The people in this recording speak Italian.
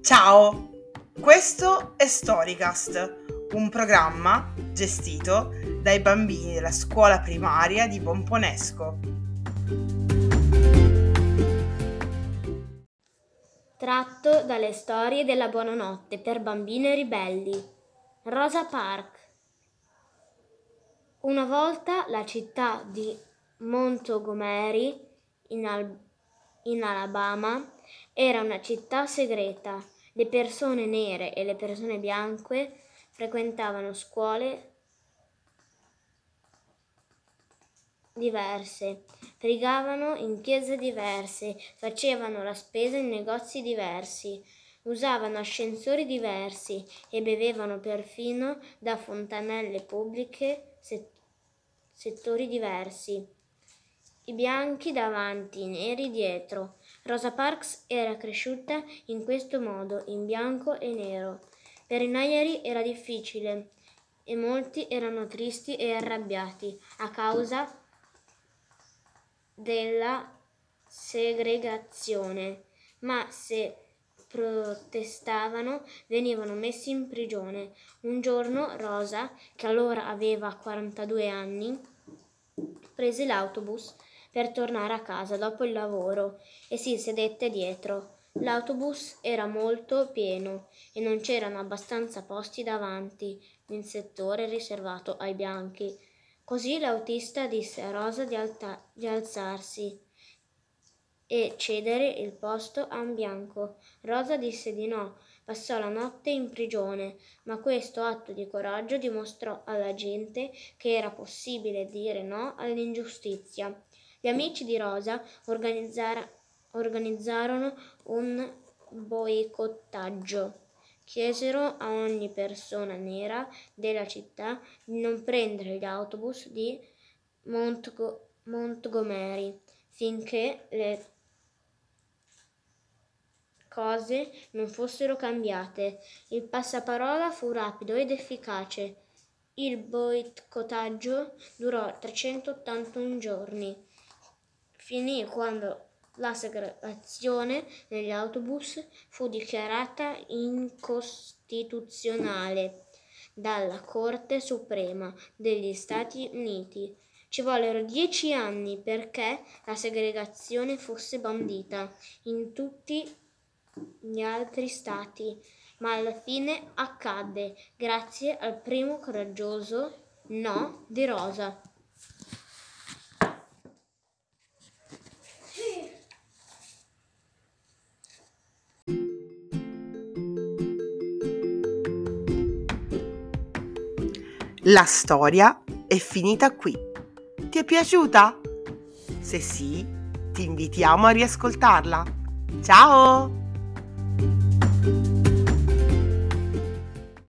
Ciao, questo è Storycast, un programma gestito dai bambini della scuola primaria di Pomponesco. Tratto dalle storie della buonanotte per bambine ribelli. Rosa Park. Una volta la città di Montgomery in, Al- in Alabama era una città segreta. Le persone nere e le persone bianche frequentavano scuole diverse, pregavano in chiese diverse, facevano la spesa in negozi diversi, usavano ascensori diversi e bevevano perfino da fontanelle pubbliche settori diversi. I bianchi davanti, i neri dietro. Rosa Parks era cresciuta in questo modo, in bianco e nero. Per i Nayari era difficile e molti erano tristi e arrabbiati a causa della segregazione, ma se protestavano venivano messi in prigione. Un giorno Rosa, che allora aveva 42 anni, prese l'autobus per tornare a casa dopo il lavoro e si sedette dietro. L'autobus era molto pieno e non c'erano abbastanza posti davanti nel settore riservato ai bianchi. Così l'autista disse a Rosa di, alta- di alzarsi e cedere il posto a un bianco. Rosa disse di no, passò la notte in prigione, ma questo atto di coraggio dimostrò alla gente che era possibile dire no all'ingiustizia. Gli amici di Rosa organizzarono un boicottaggio. Chiesero a ogni persona nera della città di non prendere gli autobus di Montgo- Montgomery finché le cose non fossero cambiate. Il passaparola fu rapido ed efficace. Il boicottaggio durò 381 giorni finì quando la segregazione negli autobus fu dichiarata incostituzionale dalla Corte Suprema degli Stati Uniti. Ci vollero dieci anni perché la segregazione fosse bandita in tutti gli altri stati, ma alla fine accadde grazie al primo coraggioso no di Rosa. La storia è finita qui. Ti è piaciuta? Se sì, ti invitiamo a riascoltarla. Ciao!